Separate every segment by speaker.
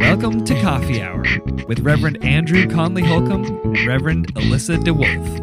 Speaker 1: Welcome to Coffee Hour with Reverend Andrew Conley Holcomb and Reverend Alyssa DeWolf.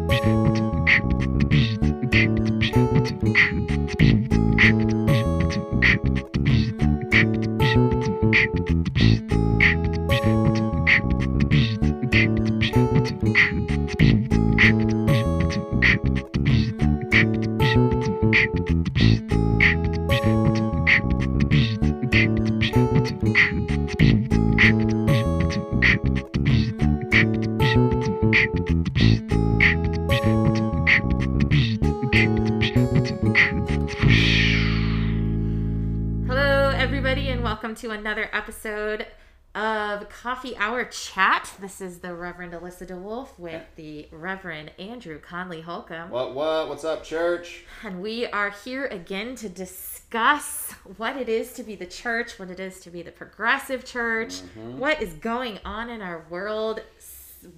Speaker 2: To another episode of Coffee Hour Chat. This is the Reverend Alyssa DeWolf with the Reverend Andrew Conley Holcomb.
Speaker 3: What, what? What's up, church?
Speaker 2: And we are here again to discuss what it is to be the church, what it is to be the progressive church, mm-hmm. what is going on in our world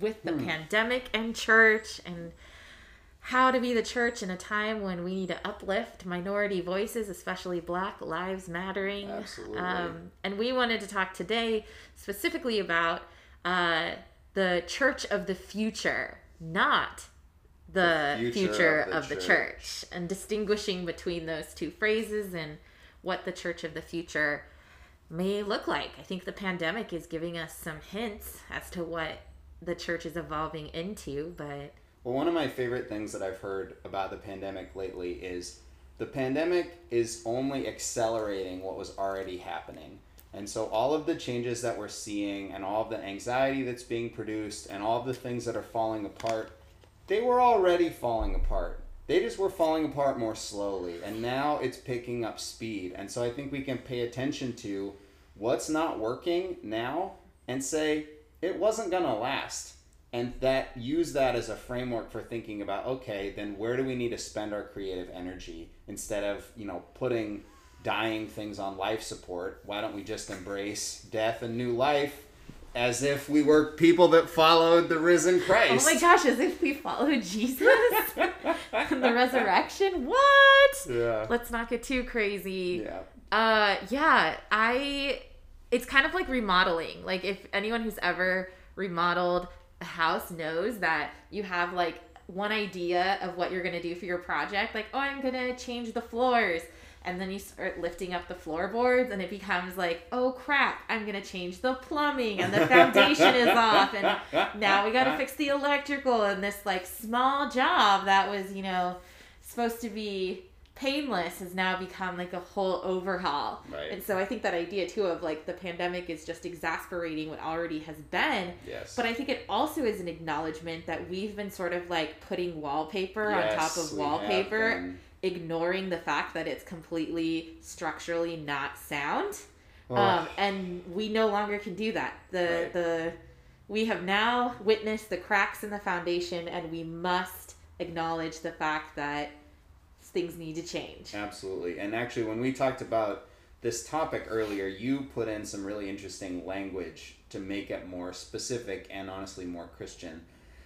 Speaker 2: with the hmm. pandemic and church, and how to be the church in a time when we need to uplift minority voices, especially Black Lives Mattering.
Speaker 3: Absolutely.
Speaker 2: Um, and we wanted to talk today specifically about uh, the church of the future, not the,
Speaker 3: The
Speaker 2: future,
Speaker 3: future
Speaker 2: of,
Speaker 3: of
Speaker 2: the,
Speaker 3: the
Speaker 2: church. and distinguishing between those two phrases and what the church of the future may look like. I think the pandemic is giving us some hints as to what the church is evolving into, but
Speaker 3: Well, one of my favorite things that I've heard about the pandemic lately is the pandemic is only accelerating what was already happening. And so all of the changes that we're seeing and all of the anxiety that's being produced and all of the things that are falling apart, they were already falling apart. They just were falling apart more slowly. And now it's picking up speed. And so I think we can pay attention to what's not working now and say, it wasn't going to last and that use that as a framework for thinking about okay then where do we need to spend our creative energy instead of you know putting dying things on life support why don't we just embrace death and new life as if we were people that followed the risen christ
Speaker 2: Oh my gosh, as if we followed Jesus and the resurrection. What?
Speaker 3: yeah
Speaker 2: Let's not get too crazy.
Speaker 3: yeah
Speaker 2: Uh yeah, I it's kind of like remodeling. Like if anyone who's ever remodeled house knows that you have like one idea of what you're going to do for your project, like, "Oh, I'm going to change the floors." And then you start lifting up the floorboards and it becomes like, "Oh crap, I'm going to change the plumbing and the foundation is off and now we got to fix the electrical and this like small job that was, you know, supposed to be painless has now become like a whole overhaul.
Speaker 3: Right.
Speaker 2: And so I think that idea too of like the pandemic is just exasperating what already has been.
Speaker 3: yes
Speaker 2: But I think it also is an acknowledgement that we've been sort of like putting wallpaper on top of wallpaper, ignoring the fact that it's completely structurally not sound.
Speaker 3: Oh,
Speaker 2: Um, and we no longer can do that. The
Speaker 3: Right.
Speaker 2: the we have now witnessed the cracks in the foundation, and we must acknowledge the fact that things need to change.
Speaker 3: Absolutely. And actually, when we talked about this topic earlier, you put in some really interesting language to make it more specific and honestly more Christian.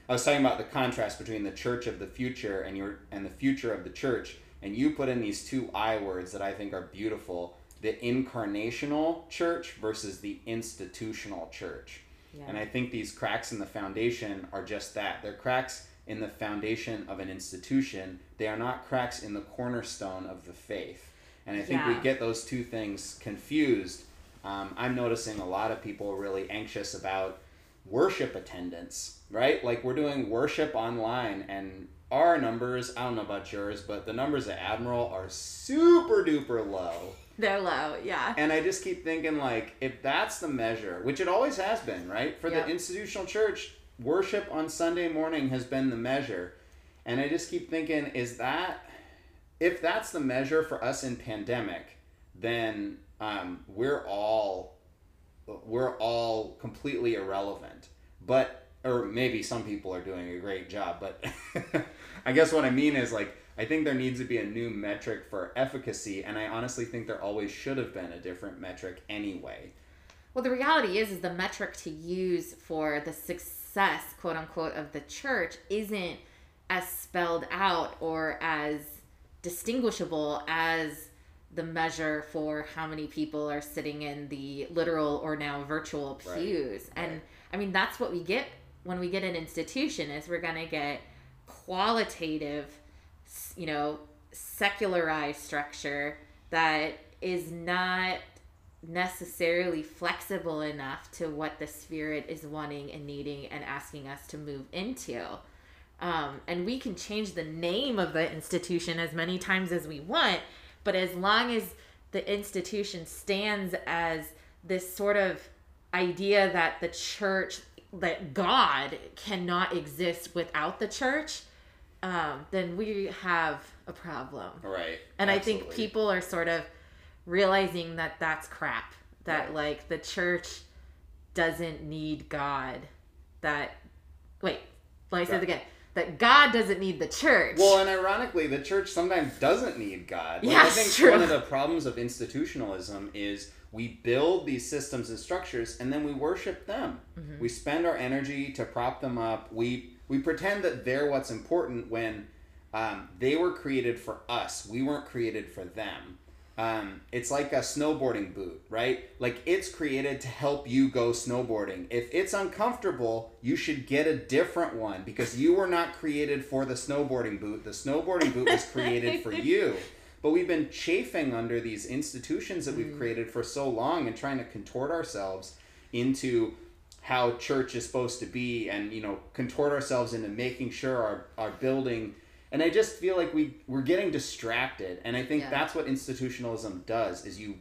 Speaker 3: I was talking about the contrast between the church of the future and your and the future of the church, and you put in these two I words that I think are beautiful: the incarnational church versus the institutional church.
Speaker 2: Yeah.
Speaker 3: And I think these cracks in the foundation are just that. They're cracks in the foundation of an institution. They are not cracks in the cornerstone of the faith. And I think
Speaker 2: Yeah.
Speaker 3: we get those two things confused. Um, I'm noticing a lot of people really anxious about worship attendance, right? Like we're doing worship online and our numbers, I don't know about yours, but the numbers at Admiral are super duper low.
Speaker 2: They're low, yeah.
Speaker 3: And I just keep thinking, like, if that's the measure, which it always has been, right? For
Speaker 2: Yep.
Speaker 3: the institutional church, worship on Sunday morning has been the measure. And I just keep thinking, is that, if that's the measure for us in pandemic, then um, we're all, we're all completely irrelevant. But, or maybe some people are doing a great job, but I guess what I mean is like, I think there needs to be a new metric for efficacy, and I honestly think there always should have been a different metric anyway.
Speaker 2: Well, the reality is, is the metric to use for the success, quote unquote, of the church isn't as spelled out or as distinguishable as the measure for how many people are sitting in the literal or now virtual
Speaker 3: Right.
Speaker 2: pews. And
Speaker 3: Right.
Speaker 2: I mean, that's what we get when we get an institution is we're going to get qualitative, you know, secularized structure that is not necessarily flexible enough to what the spirit is wanting and needing and asking us to move into. Um, and we can change the name of the institution as many times as we want, but as long as the institution stands as this sort of idea that the church, that God cannot exist without the church, um, then we have a problem.
Speaker 3: Right.
Speaker 2: And I think people are sort of realizing that that's crap. That
Speaker 3: Right.
Speaker 2: like the church doesn't need God. That wait, let me say it again. That God doesn't need the church.
Speaker 3: Well, and ironically, the church sometimes doesn't need God. Like,
Speaker 2: Yeah,
Speaker 3: I think
Speaker 2: true.
Speaker 3: one of the problems of institutionalism is we build these systems and structures and then we worship them.
Speaker 2: Mm-hmm.
Speaker 3: We spend our energy to prop them up. We we pretend that they're what's important when um, they were created for us. We weren't created for them. Um, it's like a snowboarding boot, right? Like it's created to help you go snowboarding. If it's uncomfortable, you should get a different one because you were not created for the snowboarding boot. The snowboarding boot was created for you. But we've been chafing under these institutions that we've created for so long and trying to contort ourselves into how church is supposed to be and you know contort ourselves into making sure our, our building and i just feel like we we're getting distracted and i think
Speaker 2: Yeah.
Speaker 3: that's what institutionalism does is you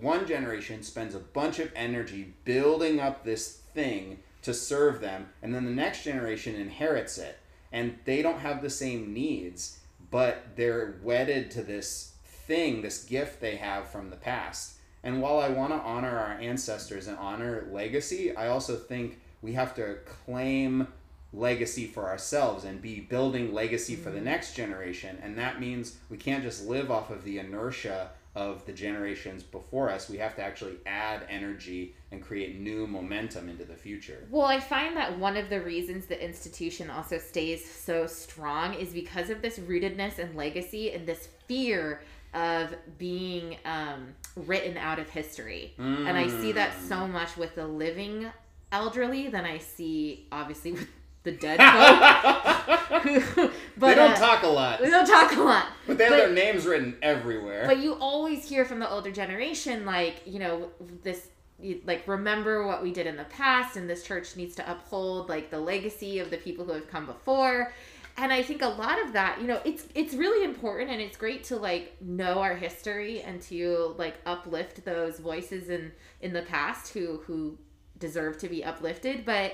Speaker 3: one generation spends a bunch of energy building up this thing to serve them and then the next generation inherits it and they don't have the same needs but they're wedded to this thing this gift they have from the past and while I want to honor our ancestors and honor legacy, I also think we have to claim legacy for ourselves and be building legacy for the next generation. And that means we can't just live off of the inertia of the generations before us. We have to actually add energy and create new momentum into the future.
Speaker 2: Well, I find that one of the reasons the institution also stays so strong is because of this rootedness and legacy and this fear of being um, written out of history. And I see that
Speaker 3: Mm.
Speaker 2: so much with the living elderly than I see, obviously, with the dead folk. But
Speaker 3: they don't
Speaker 2: uh,
Speaker 3: talk a lot,
Speaker 2: We don't talk a lot.
Speaker 3: but they have their names written everywhere.
Speaker 2: But you always hear from the older generation, like, you know, this, you- like, remember what we did in the past, and this church needs to uphold, like, the legacy of the people who have come before. And I think a lot of that, you know, it's it's really important and it's great to like know our history and to like uplift those voices in in the past who who deserve to be uplifted, but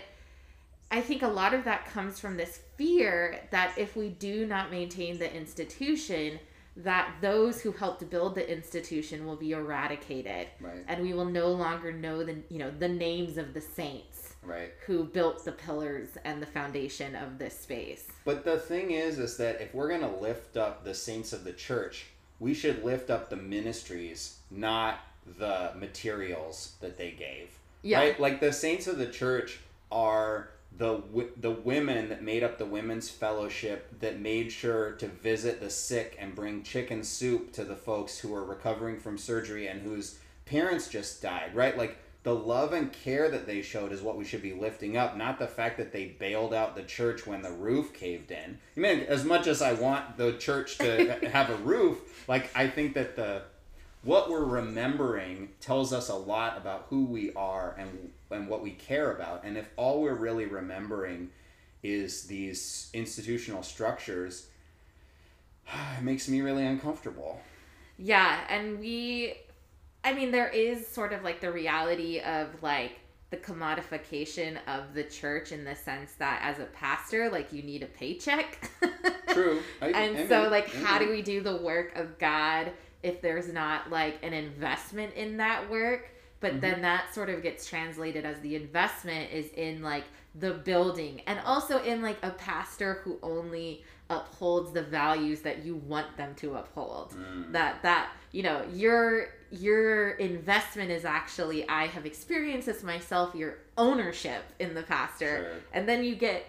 Speaker 2: I think a lot of that comes from this fear that if we do not maintain the institution, that those who helped build the institution will be eradicated,
Speaker 3: right,
Speaker 2: and we will no longer know the you know the names of the saints
Speaker 3: right.
Speaker 2: who built the pillars and the foundation of this space.
Speaker 3: But the thing is, is that if we're gonna lift up the saints of the church, we should lift up the ministries, not the materials that they gave.
Speaker 2: Yeah.
Speaker 3: Right? Like the saints of the church are the the women that made up the women's fellowship that made sure to visit the sick and bring chicken soup to the folks who were recovering from surgery and whose parents just died. Right? Like the love and care that they showed is what we should be lifting up, not the fact that they bailed out the church when the roof caved in. I mean, as much as I want the church to have a roof, like I think that the what we're remembering tells us a lot about who we are and and what we care about. And if all we're really remembering is these institutional structures, it makes me really uncomfortable.
Speaker 2: Yeah, and we I mean there is sort of like the reality of like the commodification of the church in the sense that as a pastor like you need a paycheck.
Speaker 3: True. I-
Speaker 2: and
Speaker 3: I
Speaker 2: so
Speaker 3: mean-
Speaker 2: like
Speaker 3: I
Speaker 2: how do we do the work of God if there's not like an investment in that work? But
Speaker 3: Mm-hmm.
Speaker 2: then that sort of gets translated as the investment is in like the building and also in like a pastor who only upholds the values that you want them to uphold
Speaker 3: Mm.
Speaker 2: that that you know your your investment is actually i have experienced this myself your ownership in the pastor
Speaker 3: Sure.
Speaker 2: and then you get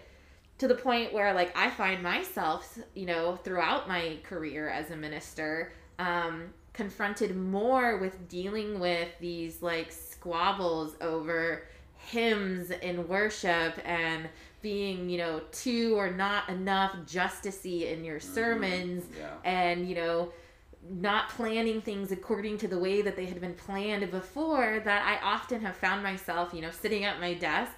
Speaker 2: to the point where like i find myself you know throughout my career as a minister um confronted more with dealing with these like squabbles over hymns in worship and being, you know, too or not enough justicey in your sermons
Speaker 3: Mm-hmm. Yeah.
Speaker 2: and, you know, not planning things according to the way that they had been planned before that I often have found myself, you know, sitting at my desk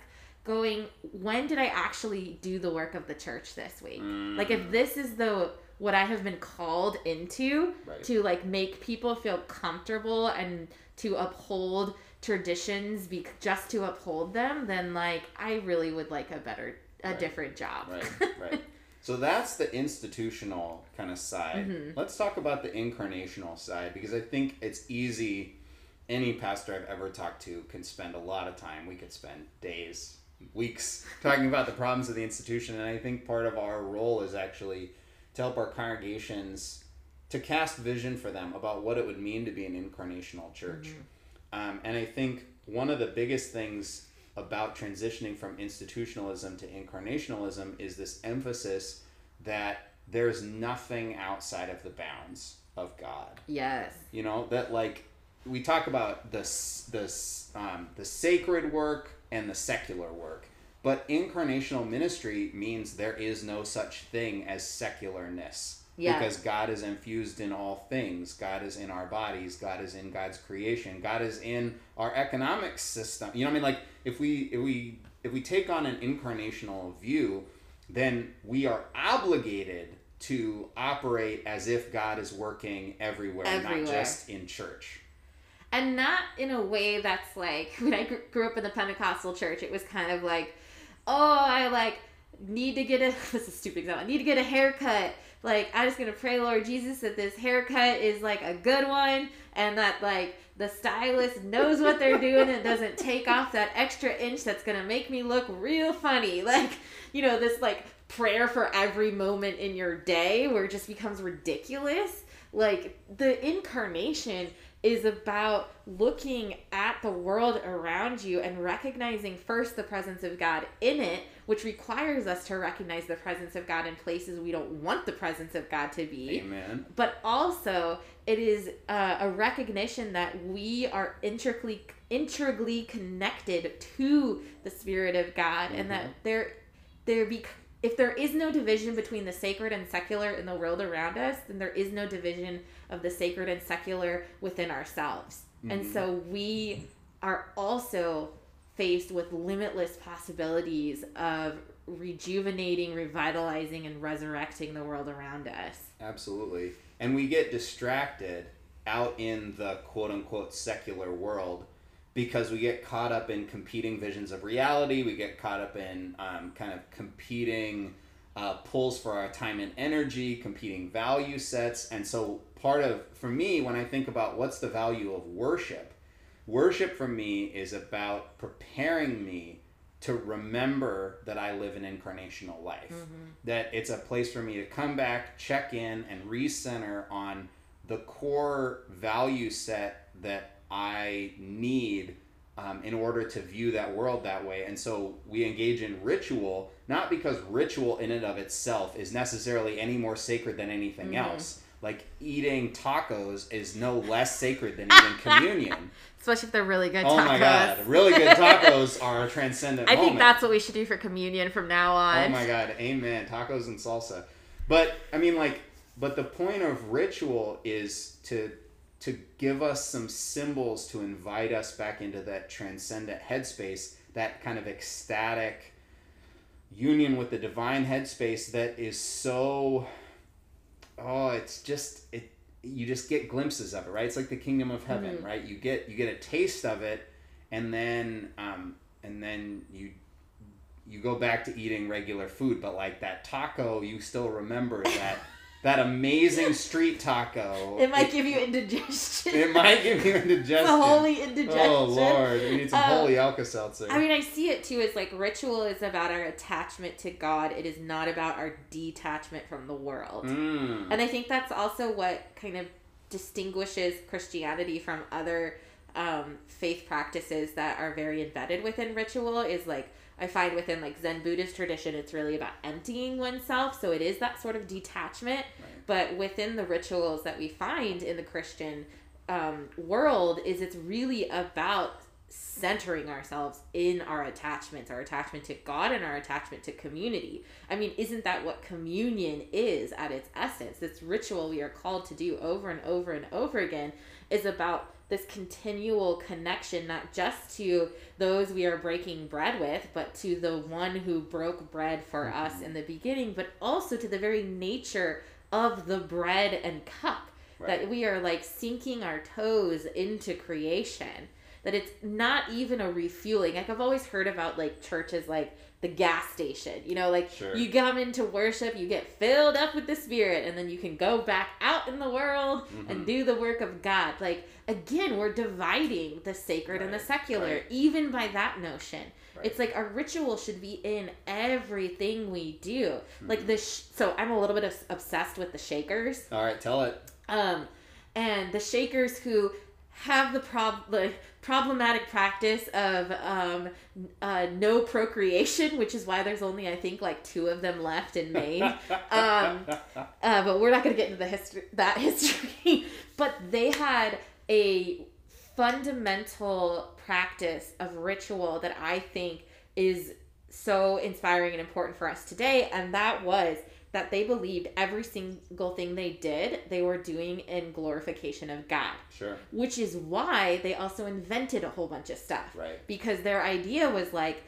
Speaker 2: going, when did I actually do the work of the church this week? Like if this is the what I have been called into
Speaker 3: Right.
Speaker 2: to like make people feel comfortable and to uphold traditions be just to uphold them, then like I really would like a better a
Speaker 3: Right.
Speaker 2: different job.
Speaker 3: Right, right. So that's the institutional kind of side.
Speaker 2: Mm-hmm.
Speaker 3: Let's talk about the incarnational side because I think it's easy. Any pastor I've ever talked to can spend a lot of time. We could spend days, weeks talking about the problems of the institution. And I think part of our role is actually to help our congregations to cast vision for them about what it would mean to be an incarnational church. Um, and I think one of the biggest things about transitioning from institutionalism to incarnationalism is this emphasis that there's nothing outside of the bounds of God.
Speaker 2: Yes.
Speaker 3: You know that like we talk about the the um, the sacred work and the secular work, but incarnational ministry means there is no such thing as secularness.
Speaker 2: Yeah.
Speaker 3: Because God is infused in all things. God is in our bodies. God is in God's creation. God is in our economic system. You know what I mean? Like if we if we if we take on an incarnational view, then we are obligated to operate as if God is working everywhere, not just in church.
Speaker 2: and not in a way that's like when I grew up in the Pentecostal church, it was kind of like, oh, I like need to get a this is a stupid example. I need to get a haircut. Like I'm just gonna pray, Lord Jesus, that this haircut is like a good one, and that like the stylist knows what they're doing and doesn't take off that extra inch that's gonna make me look real funny. Like you know this like prayer for every moment in your day where it just becomes ridiculous. Like the incarnation is about looking at the world around you and recognizing first the presence of God in it, which requires us to recognize the presence of God in places we don't want the presence of God to be.
Speaker 3: Amen.
Speaker 2: But also, it is uh, a recognition that we are intricately integrally connected to the Spirit of God, and that there, there be if there is no division between the sacred and secular in the world around us, then there is no division of the sacred and secular within ourselves. And so we are also faced with limitless possibilities of rejuvenating, revitalizing, and resurrecting the world around us.
Speaker 3: Absolutely. And we get distracted out in the quote unquote secular world because we get caught up in competing visions of reality. We get caught up in um, kind of competing uh, pulls for our time and energy, competing value sets. And so, part of, for me, when I think about what's the value of worship, worship for me is about preparing me to remember that I live an incarnational life. That it's a place for me to come back, check in, and recenter on the core value set that I need um, in order to view that world that way. And so we engage in ritual, not because ritual in and of itself is necessarily any more sacred than anything mm-hmm. else. Like eating tacos is no less sacred than eating communion.
Speaker 2: Especially if they're really good
Speaker 3: Oh
Speaker 2: tacos.
Speaker 3: Oh my god, really good tacos are a transcendent
Speaker 2: I think that's what we should do for communion from now oh on.
Speaker 3: Oh my god, amen. Tacos and salsa. But I mean like but the point of ritual is to to give us some symbols to invite us back into that transcendent headspace, that kind of ecstatic union with the divine headspace that is so oh, it's just it you just get glimpses of it, right? It's like the kingdom of heaven, right? You get you get a taste of it and then um and then you you go back to eating regular food, but like that taco, you still remember that that amazing street taco.
Speaker 2: It might give you indigestion.
Speaker 3: It might give you indigestion.
Speaker 2: A holy indigestion.
Speaker 3: Oh Lord, we need some
Speaker 2: Um,
Speaker 3: holy Alka Seltzer.
Speaker 2: I mean, I see it too as like ritual is about our attachment to God. It is not about our detachment from the world.
Speaker 3: Mm.
Speaker 2: And I think that's also what kind of distinguishes Christianity from other um, faith practices that are very embedded within ritual is like I find within like Zen Buddhist tradition, it's really about emptying oneself. So it is that sort of detachment.
Speaker 3: Right.
Speaker 2: But within the rituals that we find in the Christian um, world, is it's really about centering ourselves in our attachments, our attachment to God and our attachment to community. I mean, isn't that what communion is at its essence? This ritual we are called to do over and over and over again is about this continual connection, not just to those we are breaking bread with, but to the one who broke bread for
Speaker 3: Mm-hmm.
Speaker 2: us in the beginning, but also to the very nature of the bread and cup.
Speaker 3: Right.
Speaker 2: That we are like sinking our toes into creation. That it's not even a refueling. Like I've always heard about like churches like the gas station. You know, like
Speaker 3: Sure.
Speaker 2: you come into worship, you get filled up with the spirit, and then you can go back out in the world and
Speaker 3: Mhm.
Speaker 2: do the work of God. Like again, we're dividing the sacred and the secular,
Speaker 3: right.
Speaker 2: even by that notion.
Speaker 3: Right.
Speaker 2: It's like our ritual should be in everything we do.
Speaker 3: Mm-hmm.
Speaker 2: Like the sh- so I'm a little bit obsessed with the Shakers.
Speaker 3: All right, tell it.
Speaker 2: Um, and the Shakers who have the prob the problematic practice of um, uh, no procreation, which is why there's only I think like two of them left in Maine. um, uh, but we're not going to get into the history that history. but they had a fundamental practice of ritual that I think is so inspiring and important for us today, and that was that they believed every single thing they did, they were doing in glorification of God.
Speaker 3: Sure.
Speaker 2: Which is why they also invented a whole bunch of stuff
Speaker 3: Right.
Speaker 2: because their idea was like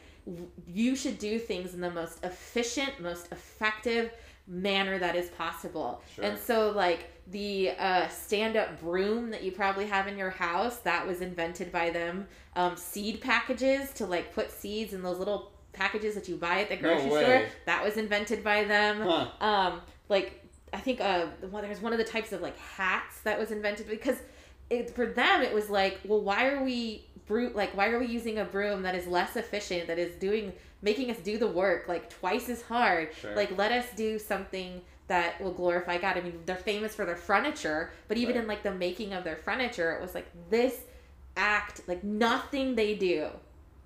Speaker 2: you should do things in the most efficient most effective manner that is possible
Speaker 3: Sure.
Speaker 2: and so like the uh, stand-up broom that you probably have in your house that was invented by them um, seed packages to like put seeds in those little packages that you buy at the grocery
Speaker 3: way.
Speaker 2: store that was invented by them
Speaker 3: Huh.
Speaker 2: um like i think uh well, there's one of the types of like hats that was invented because it, for them it was like well why are we brute like why are we using a broom that is less efficient that is doing making us do the work like twice as hard
Speaker 3: Sure.
Speaker 2: like let us do something that will glorify god i mean they're famous for their furniture but even
Speaker 3: Right.
Speaker 2: in like the making of their furniture it was like this act like nothing they do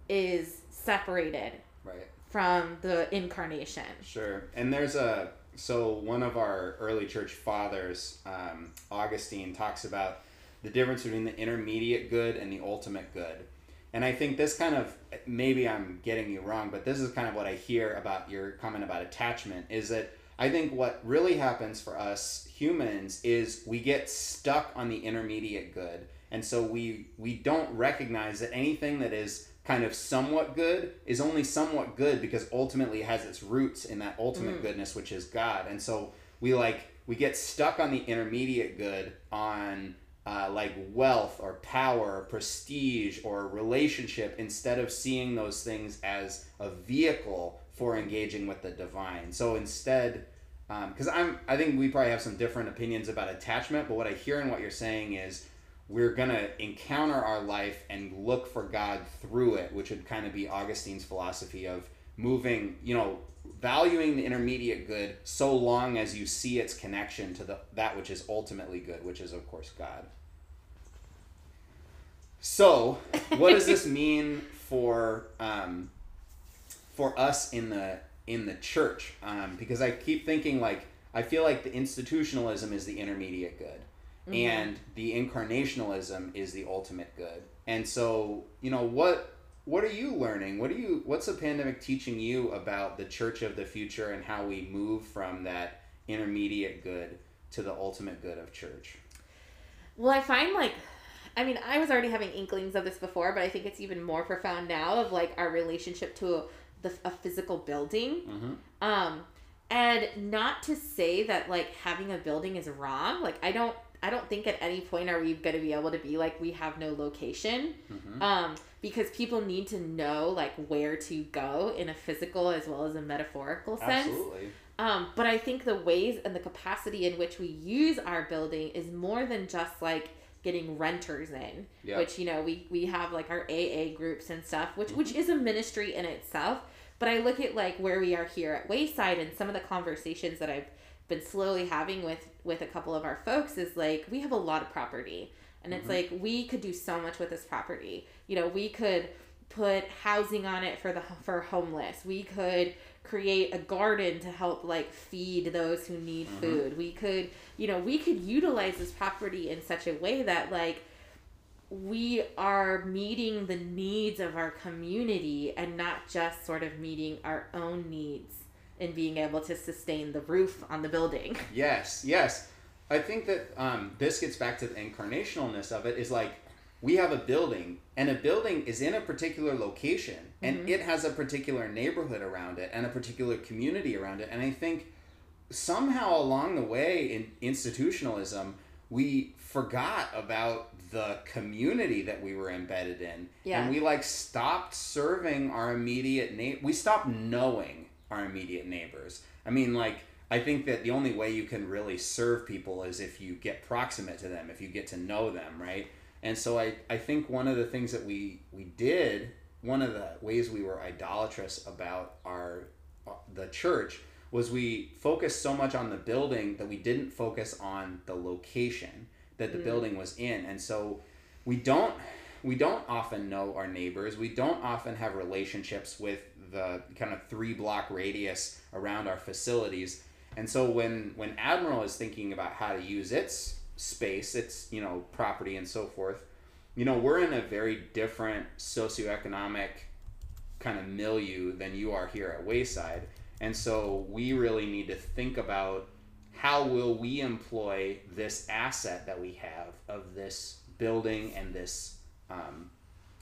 Speaker 2: is separated
Speaker 3: Right.
Speaker 2: from the incarnation
Speaker 3: Sure. And there's a so one of our early church fathers, um, Augustine, talks about the difference between the intermediate good and the ultimate good. And I think this kind of maybe I'm getting you wrong, but this is kind of what I hear about your comment about attachment is that I think what really happens for us humans is we get stuck on the intermediate good. And so we we don't recognize that anything that is kind of somewhat good is only somewhat good because ultimately it has its roots in that ultimate goodness which is God. And so we like we get stuck on the intermediate good on uh, like wealth or power, or prestige or relationship instead of seeing those things as a vehicle for engaging with the divine. So instead, because I'm, I think we probably have some different opinions about attachment, but what I hear in what you're saying is we're gonna encounter our life and look for God through it, which would kind of be Augustine's philosophy of moving, you know, valuing the intermediate good so long as you see its connection to the that which is ultimately good, which is of course God. So, what does this mean for um, for us in the in the church? Um, because I keep thinking like I feel like the institutionalism is the intermediate good, and the incarnationalism is the ultimate good. And so, you know, what what are you learning? What are you what's the pandemic teaching you about the church of the future and how we move from that intermediate good to the ultimate good of church?
Speaker 2: Well, I find like, I mean, I was already having inklings of this before, but I think it's even more profound now of like our relationship to a, the, a physical building.
Speaker 3: Mhm.
Speaker 2: Um, and not to say that like having a building is wrong. Like I don't, I don't think at any point are we going to be able to be like we have no location.
Speaker 3: Mhm.
Speaker 2: Um, because people need to know like where to go in a physical as well as a metaphorical sense.
Speaker 3: Absolutely.
Speaker 2: Um, but I think the ways and the capacity in which we use our building is more than just like getting renters in,
Speaker 3: Yeah.
Speaker 2: which you know we we have like our AA groups and stuff, which which is a ministry in itself. But I look at like where we are here at Wayside and some of the conversations that I've been slowly having with with a couple of our folks is like we have a lot of property. And it's mm-hmm. like we could do so much with this property. You know we could put housing on it for the for homeless. We could create a garden to help like feed those who need mm-hmm. food. We could you know we could utilize this property in such a way that like we are meeting the needs of our community and not just sort of meeting our own needs and being able to sustain the roof on the building.
Speaker 3: Yes, yes. I think that um, this gets back to the incarnationalness of it. Is like we have a building, and a building is in a particular location, and it has a particular neighborhood around it, and a particular community around it. And I think somehow along the way in institutionalism, we forgot about the community that we were embedded in,
Speaker 2: Yeah.
Speaker 3: and we like stopped serving our immediate na- We stopped knowing our immediate neighbors. I mean, like I think that the only way you can really serve people is if you get proximate to them, if you get to know them, right? And so I, I think one of the things that we, we did, one of the ways we were idolatrous about our uh, the church was we focused so much on the building that we didn't focus on the location that the building was in. And so we don't we don't often know our neighbors. We don't often have relationships with the kind of three block radius around our facilities. And so when when Admiral is thinking about how to use its space, its you know property and so forth, you know we're in a very different socioeconomic kind of milieu than you are here at Wayside. And so we really need to think about how will we employ this asset that we have of this building and this um,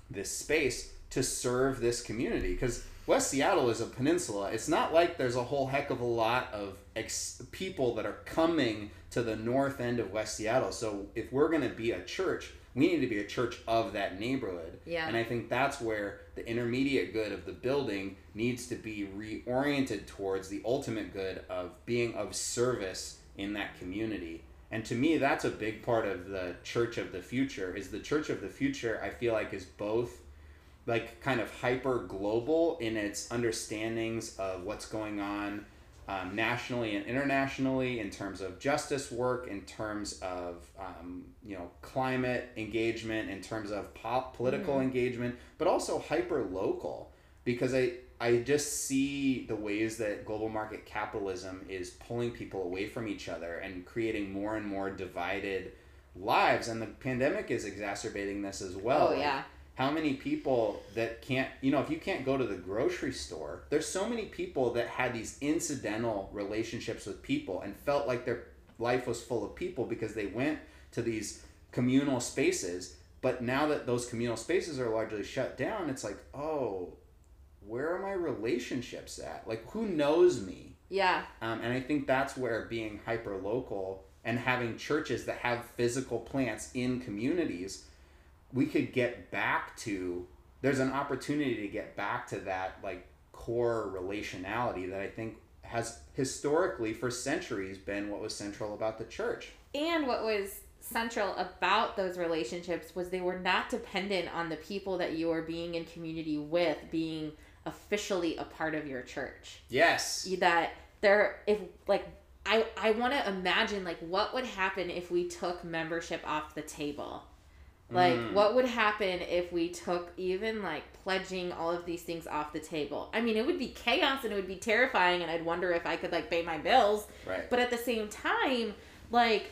Speaker 3: this space to serve this community because West Seattle is a peninsula. It's not like there's a whole heck of a lot of ex- people that are coming to the north end of West Seattle. So if we're going to be a church, we need to be a church of that neighborhood.
Speaker 2: Yeah.
Speaker 3: And I think that's where the intermediate good of the building needs to be reoriented towards the ultimate good of being of service in that community. And to me, that's a big part of the church of the future. Is the church of the future? I feel like is both like kind of hyper global in its understandings of what's going on um, nationally and internationally in terms of justice work, in terms of um, you know climate engagement, in terms of pop political engagement, but also hyper local because I I just see the ways that global market capitalism is pulling people away from each other and creating more and more divided lives, and the pandemic is exacerbating this as well.
Speaker 2: Oh, yeah.
Speaker 3: How many people that can't, you know, if you can't go to the grocery store, there's so many people that had these incidental relationships with people and felt like their life was full of people because they went to these communal spaces. But now that those communal spaces are largely shut down, it's like, oh, where are my relationships at? Like, who knows me?
Speaker 2: Yeah.
Speaker 3: Um, and I think that's where being hyper local and having churches that have physical plants in communities, we could get back to. There's an opportunity to get back to that like core relationality that I think has historically for centuries been what was central about the church.
Speaker 2: And what was central about those relationships was they were not dependent on the people that you were being in community with being officially a part of your church.
Speaker 3: Yes.
Speaker 2: That there if like I I want to imagine like what would happen if we took membership off the table. Like
Speaker 3: Mm.
Speaker 2: what would happen if we took even like pledging all of these things off the table? I mean, it would be chaos and it would be terrifying and I'd wonder if I could like pay my bills.
Speaker 3: Right.
Speaker 2: But at the same time, like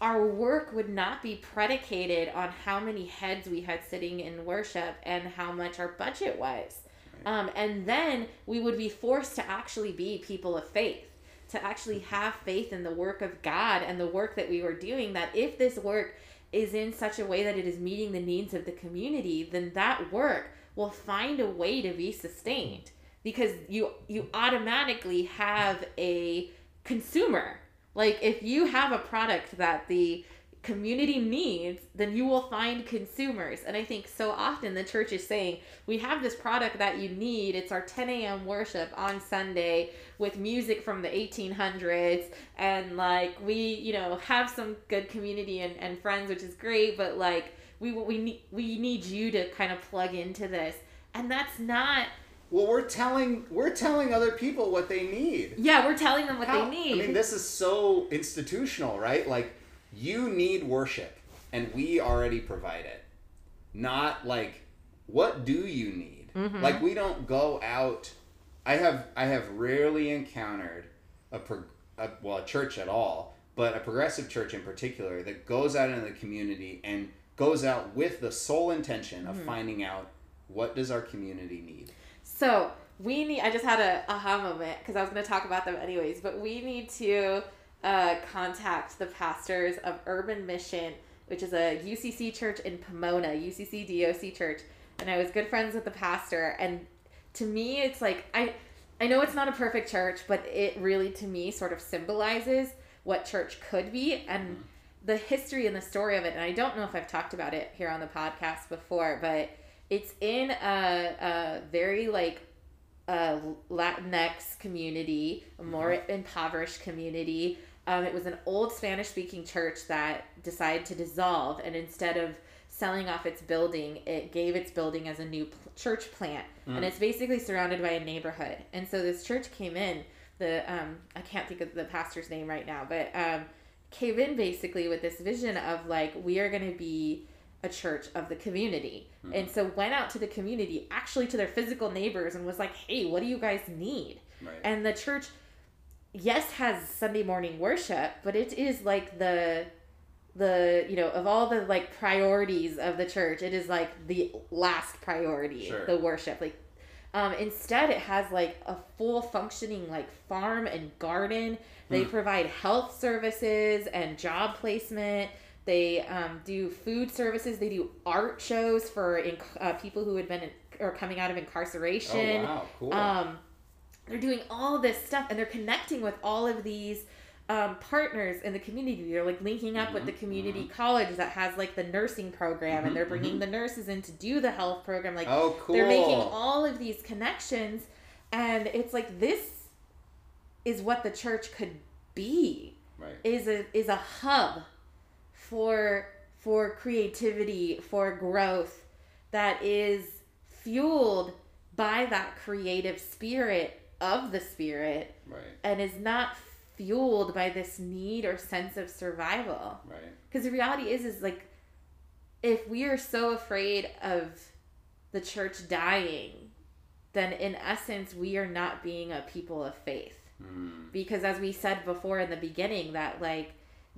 Speaker 2: our work would not be predicated on how many heads we had sitting in worship and how much our budget was. Um, and then we would be forced to actually be people of faith, to actually have faith in the work of God and the work that we were doing. That if this work is in such a way that it is meeting the needs of the community, then that work will find a way to be sustained because you you automatically have a consumer. Like if you have a product that the community needs, then you will find consumers. And I think so often the church is saying, we have this product that you need. It's our 10 a.m. worship on Sunday with music from the 1800s. And like we, you know, have some good community and, and friends, which is great. But like we, we, need, we need you to kind of plug into this. And that's not
Speaker 3: Well, we're telling we're telling other people what they need.
Speaker 2: Yeah, we're telling them what
Speaker 3: How-
Speaker 2: they need.
Speaker 3: I mean, this is so institutional, right? Like, you need worship, and we already provide it. Not like, what do you need?
Speaker 2: Mm-hmm.
Speaker 3: Like, we don't go out. I have I have rarely encountered a, pro, a well a church at all, but a progressive church in particular that goes out into the community and goes out with the sole intention of
Speaker 2: Mm-hmm.
Speaker 3: finding out what does our community need.
Speaker 2: So we need. I just had a aha moment because I was going to talk about them anyways. But we need to uh, contact the pastors of Urban Mission, which is a UCC church in Pomona, UCC DOC church. And I was good friends with the pastor. And to me, it's like I, I know it's not a perfect church, but it really to me sort of symbolizes what church could be and the history and the story of it. And I don't know if I've talked about it here on the podcast before, but it's in a, a very like a Latinx community, a more impoverished community. Um, it was an old Spanish speaking church that decided to dissolve, and instead of selling off its building, it gave its building as a new p- church plant, and it's basically surrounded by a neighborhood. And so this church came in. The um, I can't think of the pastor's name right now, but um, came in basically with this vision of like we are going to be a church of the community and so went out to the community actually to their physical neighbors and was like hey what do you guys need
Speaker 3: Right.
Speaker 2: and the church yes has sunday morning worship but it is like the the you know of all the like priorities of the church it is like the last priority
Speaker 3: Sure.
Speaker 2: the worship like um, instead it has like a full functioning like farm and garden. They provide health services and job placement. They um, do food services. They do art shows for inc- uh, people who had been in, or coming out of
Speaker 3: Oh
Speaker 2: incarceration
Speaker 3: wow, cool.
Speaker 2: um, they're doing all this stuff and they're connecting with all of these um, partners in the community. They're like linking up with the mm-hmm. community mm-hmm. college that has like the nursing program and they're mm-hmm. bringing the nurses in to do the health program. Like
Speaker 3: oh cool.
Speaker 2: they're making all of these connections and it's like this is what the church could be
Speaker 3: right.
Speaker 2: is a is a hub for for creativity for growth that is fueled by that creative spirit of the spirit
Speaker 3: Right.
Speaker 2: and is not fueled by this need or sense of survival
Speaker 3: Right.
Speaker 2: because the reality is is like if we are so afraid of the church dying then in essence we are not being a people of faith
Speaker 3: Mm.
Speaker 2: because as we said before in the beginning that like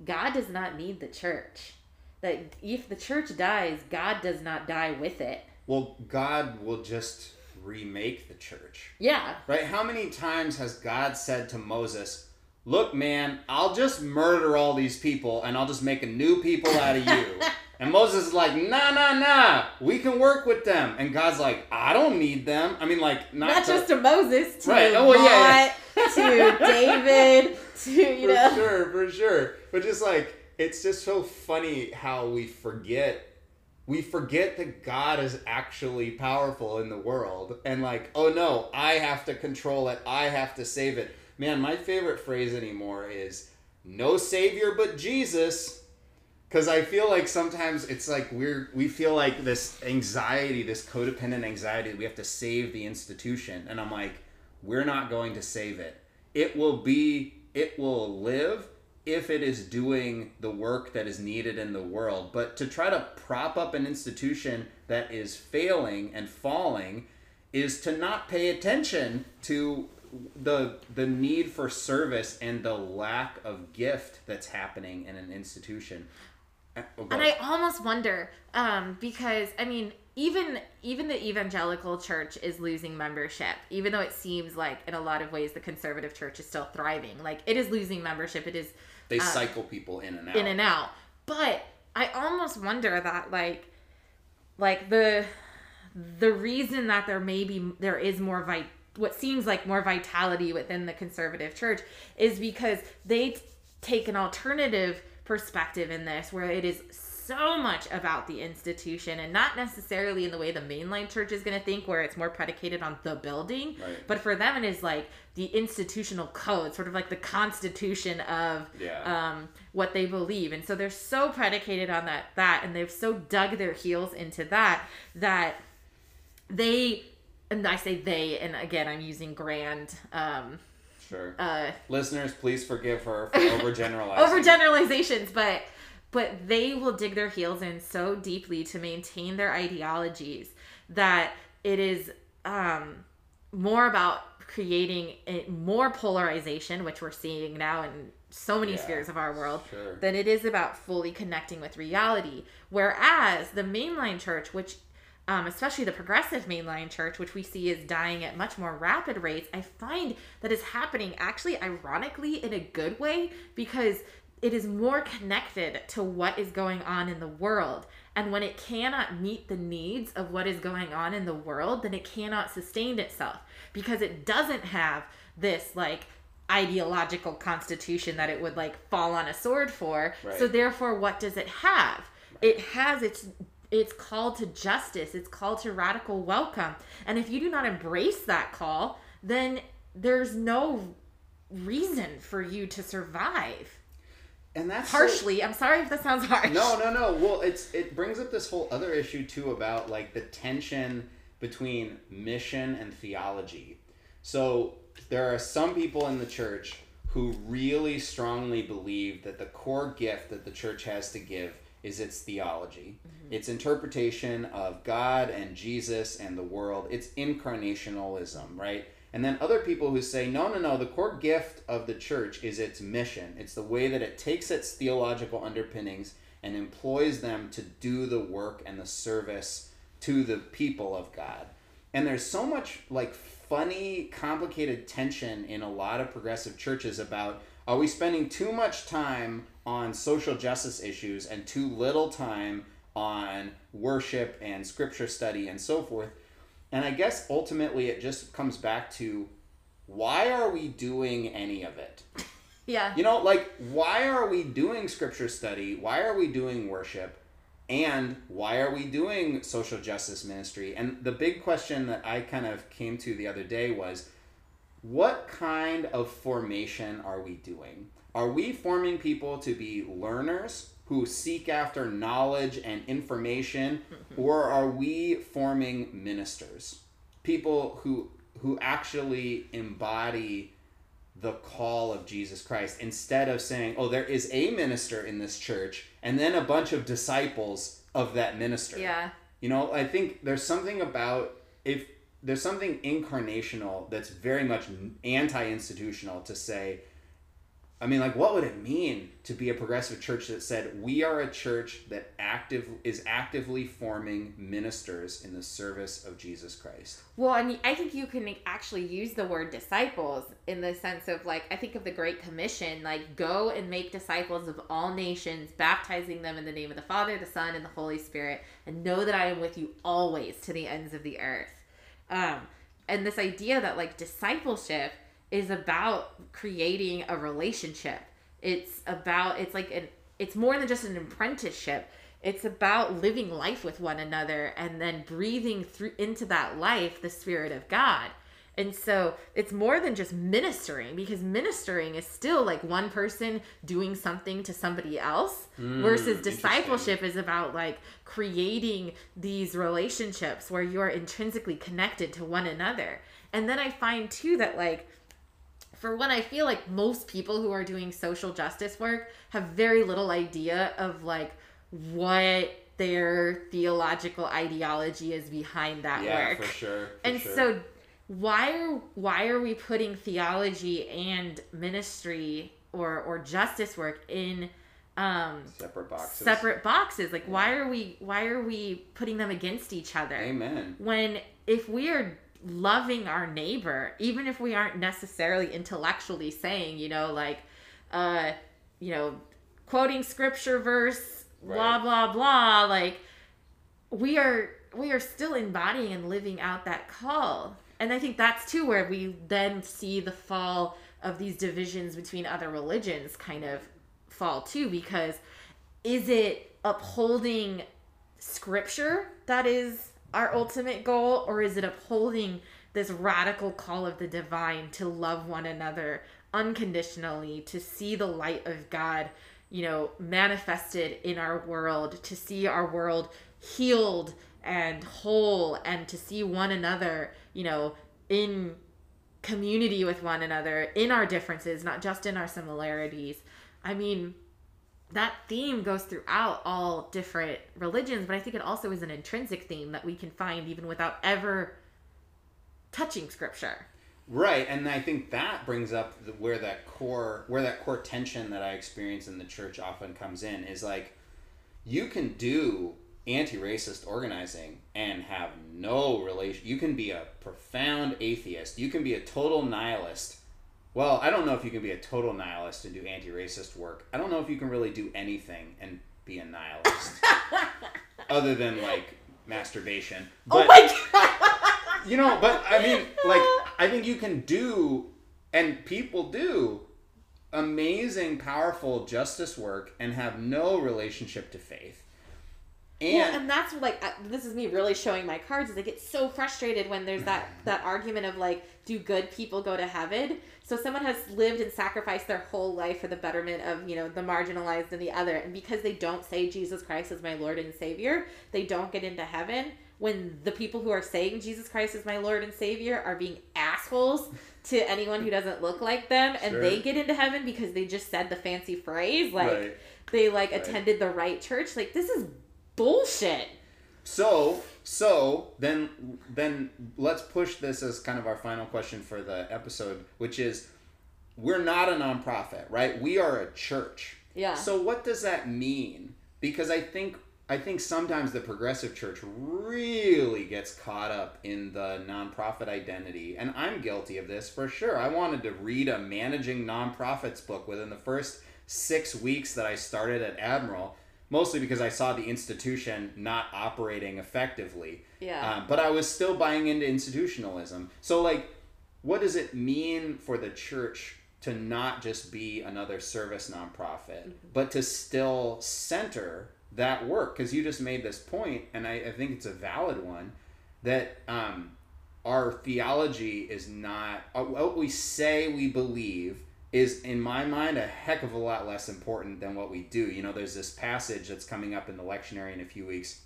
Speaker 2: god does not need the church that if the church dies god does not die with it
Speaker 3: Well, God will just remake the church.
Speaker 2: yeah
Speaker 3: Right? How many times has God said to Moses, Look, man, I'll just murder all these people and I'll just make a new people out of you. and Moses is like, Nah, nah, nah, we can work with them. And God's like, I don't need them. I mean, like, not,
Speaker 2: not
Speaker 3: to-
Speaker 2: just to moses to
Speaker 3: Right. Oh, well, yeah,
Speaker 2: Lot, to david to you
Speaker 3: for
Speaker 2: know
Speaker 3: sure, for sure. But just like it's just so funny how we forget we forget that God is actually powerful in the world and like, oh no, I have to control it. I have to save it. Man, my favorite phrase anymore is no savior but Jesus. Cause I feel like sometimes it's like we're we feel like this anxiety, this codependent anxiety, we have to save the institution. And I'm like, we're not going to save it. It will be it will live if it is doing the work that is needed in the world. But to try to prop up an institution that is failing and falling is to not pay attention to the the need for service and the lack of gift that's happening in an institution. Uh, oh,
Speaker 2: and i almost wonder um because i mean even even the evangelical church is losing membership even though it seems like in a lot of ways the conservative church is still thriving like it is losing membership it is
Speaker 3: they uh, cycle people in and out.
Speaker 2: in and out. But I almost wonder that like like the the reason that there may be there is more vi- what seems like more vitality within the conservative church is because they t- take an alternative perspective in this where it is so much about the institution and not necessarily in the way the mainline church is going to think where it's more predicated on the building
Speaker 3: Right.
Speaker 2: but for them it is like the institutional code sort of like the constitution of
Speaker 3: Yeah.
Speaker 2: um, what they believe and so they're so predicated on that that and they've so dug their heels into that that they and I say they, and again, I'm using grand. Um,
Speaker 3: Sure.
Speaker 2: uh,
Speaker 3: Listeners, please forgive her for overgeneralizing.
Speaker 2: overgeneralizations, but but they will dig their heels in so deeply to maintain their ideologies that it is um, more about creating more polarization, which we're seeing now in so many
Speaker 3: Yeah,
Speaker 2: spheres of our world,
Speaker 3: sure.
Speaker 2: than it is about fully connecting with reality. Whereas the mainline church, which um, especially the progressive mainline church, which we see is dying at much more rapid rates, I find that is happening actually ironically in a good way because it is more connected to what is going on in the world. And when it cannot meet the needs of what is going on in the world, then it cannot sustain itself because it doesn't have this like ideological constitution that it would like fall on a sword for.
Speaker 3: Right.
Speaker 2: So therefore what does it have? It has its it's called to justice, it's called to radical welcome. And if you do not embrace that call, then there's no reason for you to survive.
Speaker 3: And that's so-
Speaker 2: Harshly, I'm sorry if that sounds harsh.
Speaker 3: No, no, no. Well, it's it brings up this whole other issue too about like the tension between mission and theology. So there are some people in the church who really strongly believe that the core gift that the church has to give is its theology, mm-hmm. its interpretation of God and Jesus and the world. It's incarnationalism, right? And then other people who say, no, no, no, the core gift of the church is its mission. It's the way that it takes its theological underpinnings and employs them to do the work and the service to the people of God. And there's so much like funny, complicated tension in a lot of progressive churches about are we spending too much time on social justice issues and too little time on worship and scripture study and so forth? And I guess ultimately it just comes back to why are we doing any of it?
Speaker 2: Yeah.
Speaker 3: You know, like, why are we doing scripture study? Why are we doing worship? And why are we doing social justice ministry? And the big question that I kind of came to the other day was what kind of formation are we doing? Are we forming people to be learners who seek after knowledge and information, mm-hmm. or are we forming ministers? People who who actually embody the call of Jesus Christ instead of saying, "Oh, there is a minister in this church and then a bunch of disciples of that minister."
Speaker 2: Yeah.
Speaker 3: You know, I think there's something about if there's something incarnational that's very much anti-institutional to say I mean, like, what would it mean to be a progressive church that said we are a church that active is actively forming ministers in the service of Jesus Christ?
Speaker 2: Well, I mean, I think you can actually use the word disciples in the sense of like, I think of the Great Commission, like, go and make disciples of all nations, baptizing them in the name of the Father, the Son, and the Holy Spirit, and know that I am with you always to the ends of the earth. Um, and this idea that like discipleship is about creating a relationship. It's about, it's like an, it's more than just an apprenticeship. It's about living life with one another and then breathing through into that life the spirit of god. And so it's more than just ministering because ministering is still like one person doing something to somebody else mm,
Speaker 3: versus
Speaker 2: discipleship is about like creating these relationships where you're intrinsically connected to one another. And then i find too that like for one, I feel like most people who are doing social justice work have very little idea of like what their theological ideology is behind that
Speaker 3: Yeah,
Speaker 2: work.
Speaker 3: for sure. for
Speaker 2: and
Speaker 3: sure.
Speaker 2: so why are why are we putting theology and ministry or or justice work in um
Speaker 3: separate boxes.
Speaker 2: separate boxes? Like why are we why are we putting them against each other?
Speaker 3: Amen.
Speaker 2: when if we are loving our neighbor even if we aren't necessarily intellectually saying you know like uh you know quoting scripture verse blah
Speaker 3: Right.
Speaker 2: blah blah like we are we are still embodying and living out that call and i think that's too where we then see the fall of these divisions between other religions kind of fall too because is it upholding scripture that is our ultimate goal or is it upholding this radical call of the divine to love one another unconditionally to see the light of god you know manifested in our world to see our world healed and whole and to see one another, you know, in community with one another, in our differences, not just in our similarities. I mean, that theme goes throughout all different religions, but I think it also is an intrinsic theme that we can find even without ever touching scripture.
Speaker 3: Right, and I think that brings up the, where that core where that core tension that I experience in the church often comes in is like you can do anti-racist organizing and have no relation you can be a profound atheist you can be a total nihilist well i don't know if you can be a total nihilist and do anti-racist work. I don't know if you can really do anything and be a nihilist other than like masturbation. Oh but
Speaker 2: oh my god!
Speaker 3: you know but i mean like i think you can do and people do amazing powerful justice work and have no relationship to faith and,
Speaker 2: well, and that's like uh, this is me really showing my cards. Is I get so frustrated when there's that that argument of like, do good people go to heaven? So someone has lived and sacrificed their whole life for the betterment of you know the marginalized and the other, and because they don't say Jesus Christ is my Lord and Savior, they don't get into heaven. When the people who are saying Jesus Christ is my Lord and Savior are being assholes to anyone who doesn't look like them, and
Speaker 3: Sure.
Speaker 2: they get into heaven because they just said the fancy phrase, like
Speaker 3: Right.
Speaker 2: they like
Speaker 3: Right.
Speaker 2: attended the right church. Like this is bullshit.
Speaker 3: So, so then then let's push this as kind of our final question for the episode, which is we're not a nonprofit, right? We are a church.
Speaker 2: Yeah.
Speaker 3: So what does that mean? Because I think I think sometimes the progressive church really gets caught up in the nonprofit identity, and I'm guilty of this for sure. I wanted to read a managing nonprofits book within the first six weeks that I started at Admiral, mostly because I saw the institution not operating effectively.
Speaker 2: Yeah.
Speaker 3: Um, but I was still buying into institutionalism. So, like, what does it mean for the church to not just be another service nonprofit, but to still center that work? Because you just made this point, and I, I think it's a valid one, that um, our theology is not, uh, what we say we believe is, in my mind, a heck of a lot less important than what we do. You know, there's this passage that's coming up in the lectionary in a few weeks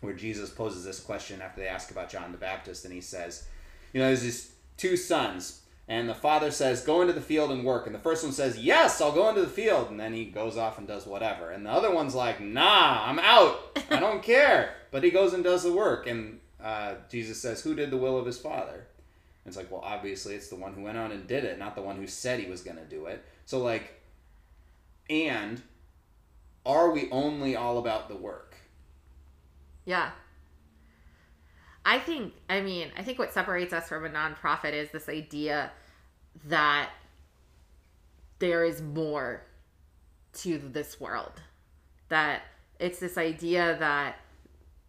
Speaker 3: where Jesus poses this question after they ask about John the Baptist, and he says, you know, there's these two sons, and the father says, go into the field and work, and the first one says, yes, I'll go into the field, and then he goes off and does whatever, and the other one's like, nah, I'm out, I don't care, but he goes and does the work, and uh, Jesus says, who did the will of his father? It's like, well, obviously it's the one who went on and did it, not the one who said he was going to do it. So, like, and are we only all about the work?
Speaker 2: Yeah. I think, I mean, I think what separates us from a nonprofit is this idea that there is more to this world. That it's this idea that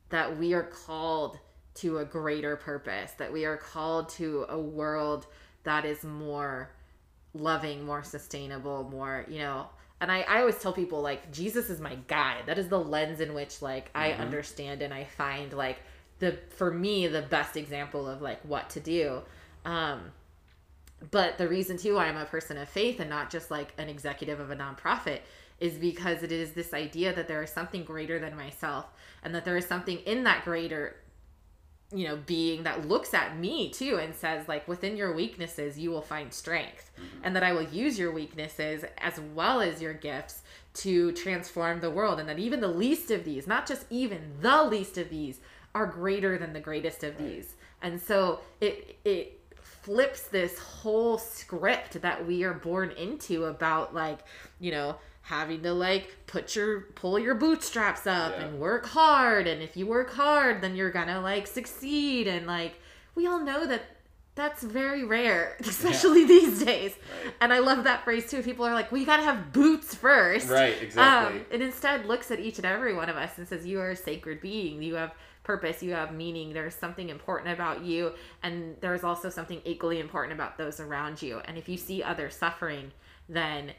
Speaker 2: that we are called to a greater purpose, that we are called to a world that is more loving, more sustainable, more, you know. And I, I always tell people like Jesus is my guide. That is the lens in which like I understand and I find like the for me the best example of like what to do. Um but the reason too why I'm a person of faith and not just like an executive of a nonprofit is because it is this idea that there is something greater than myself and that there is something in that greater you know being that looks at me too and says like within your weaknesses you will find strength mm-hmm. and that I will use your weaknesses as well as your gifts to transform the world and that even the least of these not just even the least of these are greater than the greatest of these. And so it it flips this whole script that we are born into about like you know having to like put your pull your bootstraps up
Speaker 3: Yeah.
Speaker 2: and work hard and if you work hard then you're gonna like succeed and like we all know that that's very rare especially these days.
Speaker 3: Right.
Speaker 2: and i love that phrase too. People are like well you gotta have boots first.
Speaker 3: Right, exactly.
Speaker 2: um, it instead looks at each and every one of us and says you are a sacred being. You have purpose. You have meaning. There's something important about you and there's also something equally important about those around you. And if you see others suffering then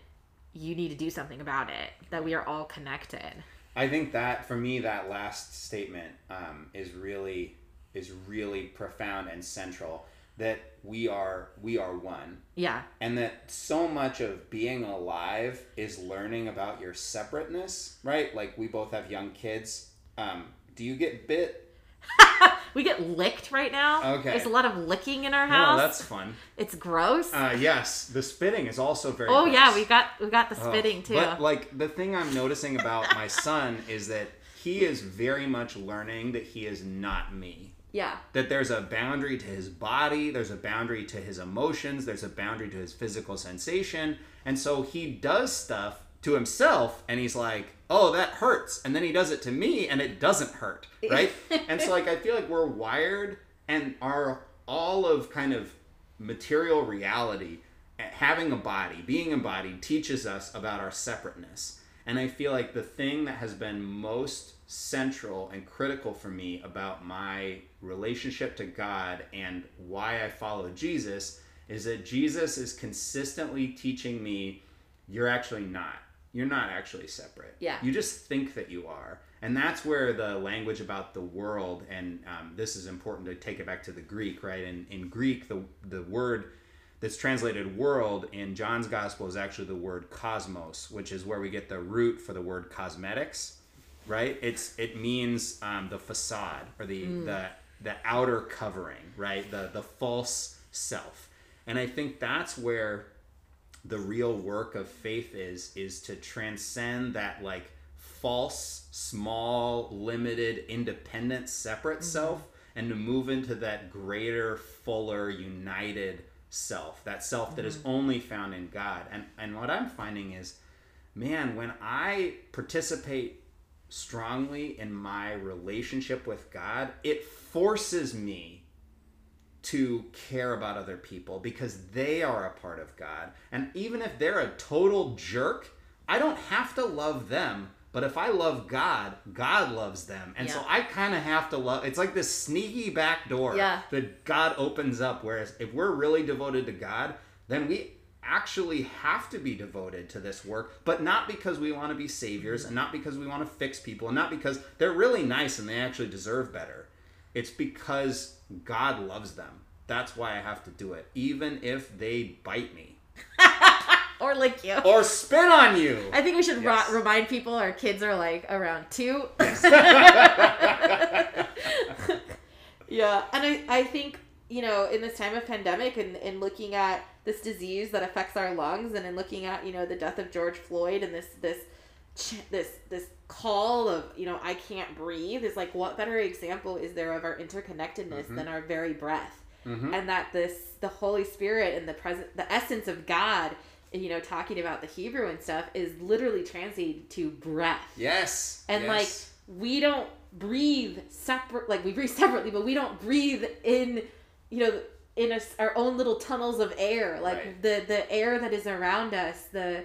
Speaker 2: you need to do something about it that we are all connected
Speaker 3: I think that for me, that last statement um, is really is really profound and central. That we are we are one,
Speaker 2: yeah
Speaker 3: and that so much of being alive is learning about your separateness. Right? Like we both have young kids. Um, do you get bit
Speaker 2: we get licked right now.
Speaker 3: Okay.
Speaker 2: There's a lot of licking in our house.
Speaker 3: Oh, that's fun.
Speaker 2: It's gross.
Speaker 3: Uh, yes, the spitting is also very.
Speaker 2: oh yeah,
Speaker 3: gross.
Speaker 2: we got we got the spitting too.
Speaker 3: But like the thing I'm noticing about my son is that he is very much learning that he is not me.
Speaker 2: yeah.
Speaker 3: That there's a boundary to his body, there's a boundary to his emotions, there's a boundary to his physical sensation, and so he does stuff to himself and he's like, "Oh, that hurts." And then he does it to me and it doesn't hurt, right? and so like I feel like we're wired and our all of kind of material reality having a body being embodied teaches us about our separateness and i feel like the thing that has been most central and critical for me about my relationship to god and why i follow jesus is that jesus is consistently teaching me you're actually not you're not actually separate.
Speaker 2: Yeah.
Speaker 3: you just think that you are. And that's where the language about the world and um, this is important to take it back to the greek right? And in greek the, the word that's translated world in john's gospel is actually the word cosmos which is where we get the root for the word cosmetics right? It's it means um, the facade or the the the outer covering right? The the false self. And i think that's where the real work of faith is is to transcend that like false small limited independent separate mm-hmm. self and to move into that greater fuller united self that self that is mm-hmm. only found in god. And and what i'm finding is man when i participate strongly in my relationship with god it forces me to care about other people because they are a part of God. And even if they're a total jerk, I don't have to love them. But if I love God, God loves them. And so I kind of have to love it's like this sneaky back door
Speaker 2: Yeah.
Speaker 3: that God opens up whereas if we're really devoted to God, then we actually have to be devoted to this work, but not because we want to be saviors and not because we want to fix people and not because they're really nice and they actually deserve better. It's because God loves them. That's why I have to do it, even if they bite me
Speaker 2: or lick you.
Speaker 3: or spit on you.
Speaker 2: I think we should
Speaker 3: Yes.
Speaker 2: ro- remind people our kids are like around two. yeah, and I, I think you know in this time of pandemic and, and looking at this disease that affects our lungs and in looking at you know the death of George Floyd and this this ch- this this call of you know I can't breathe is like what better example is there of our interconnectedness mm-hmm. than our very breath mm-hmm. and that this the Holy Spirit and the present the essence of God you know talking about the Hebrew and stuff is literally translated to breath
Speaker 3: Yes.
Speaker 2: and
Speaker 3: yes.
Speaker 2: like we don't breathe separate like we breathe separately but we don't breathe in you know in a our own little tunnels of air like
Speaker 3: Right.
Speaker 2: the the air that is around us the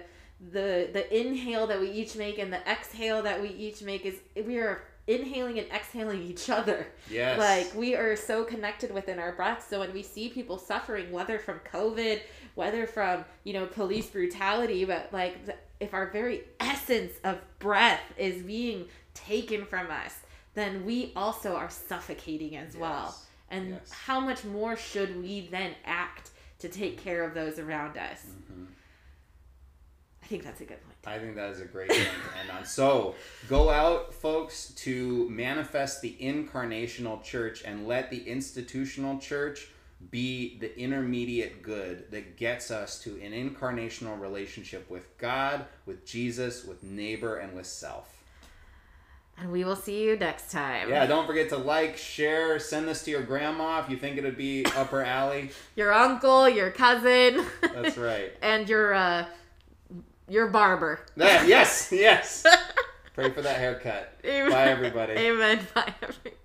Speaker 2: the the inhale that we each make and the exhale that we each make is we are inhaling and exhaling each other
Speaker 3: Yes.
Speaker 2: like we are so connected within our breath. So when we see people suffering, whether from COVID, whether from you know police brutality, but like the, if our very essence of breath is being taken from us, then we also are suffocating as well.
Speaker 3: Yes.
Speaker 2: And
Speaker 3: Yes.
Speaker 2: how much more should we then act to take care of those around us?
Speaker 3: Mm-hmm.
Speaker 2: I think that's a good point.
Speaker 3: I think that is a great one to end on. So go out, folks, to manifest the incarnational church and let the institutional church be the intermediate good that gets us to an incarnational relationship with God, with Jesus, with neighbor, and with self.
Speaker 2: And we will see you next time.
Speaker 3: Yeah, don't forget to like, share, send this to your grandma if you think it'd be upper alley.
Speaker 2: Your uncle, your cousin,
Speaker 3: That's right.
Speaker 2: and your uh, your barber.
Speaker 3: That, yes, yes. Pray for that haircut.
Speaker 2: Amen.
Speaker 3: Bye, everybody.
Speaker 2: Amen. Bye, everybody.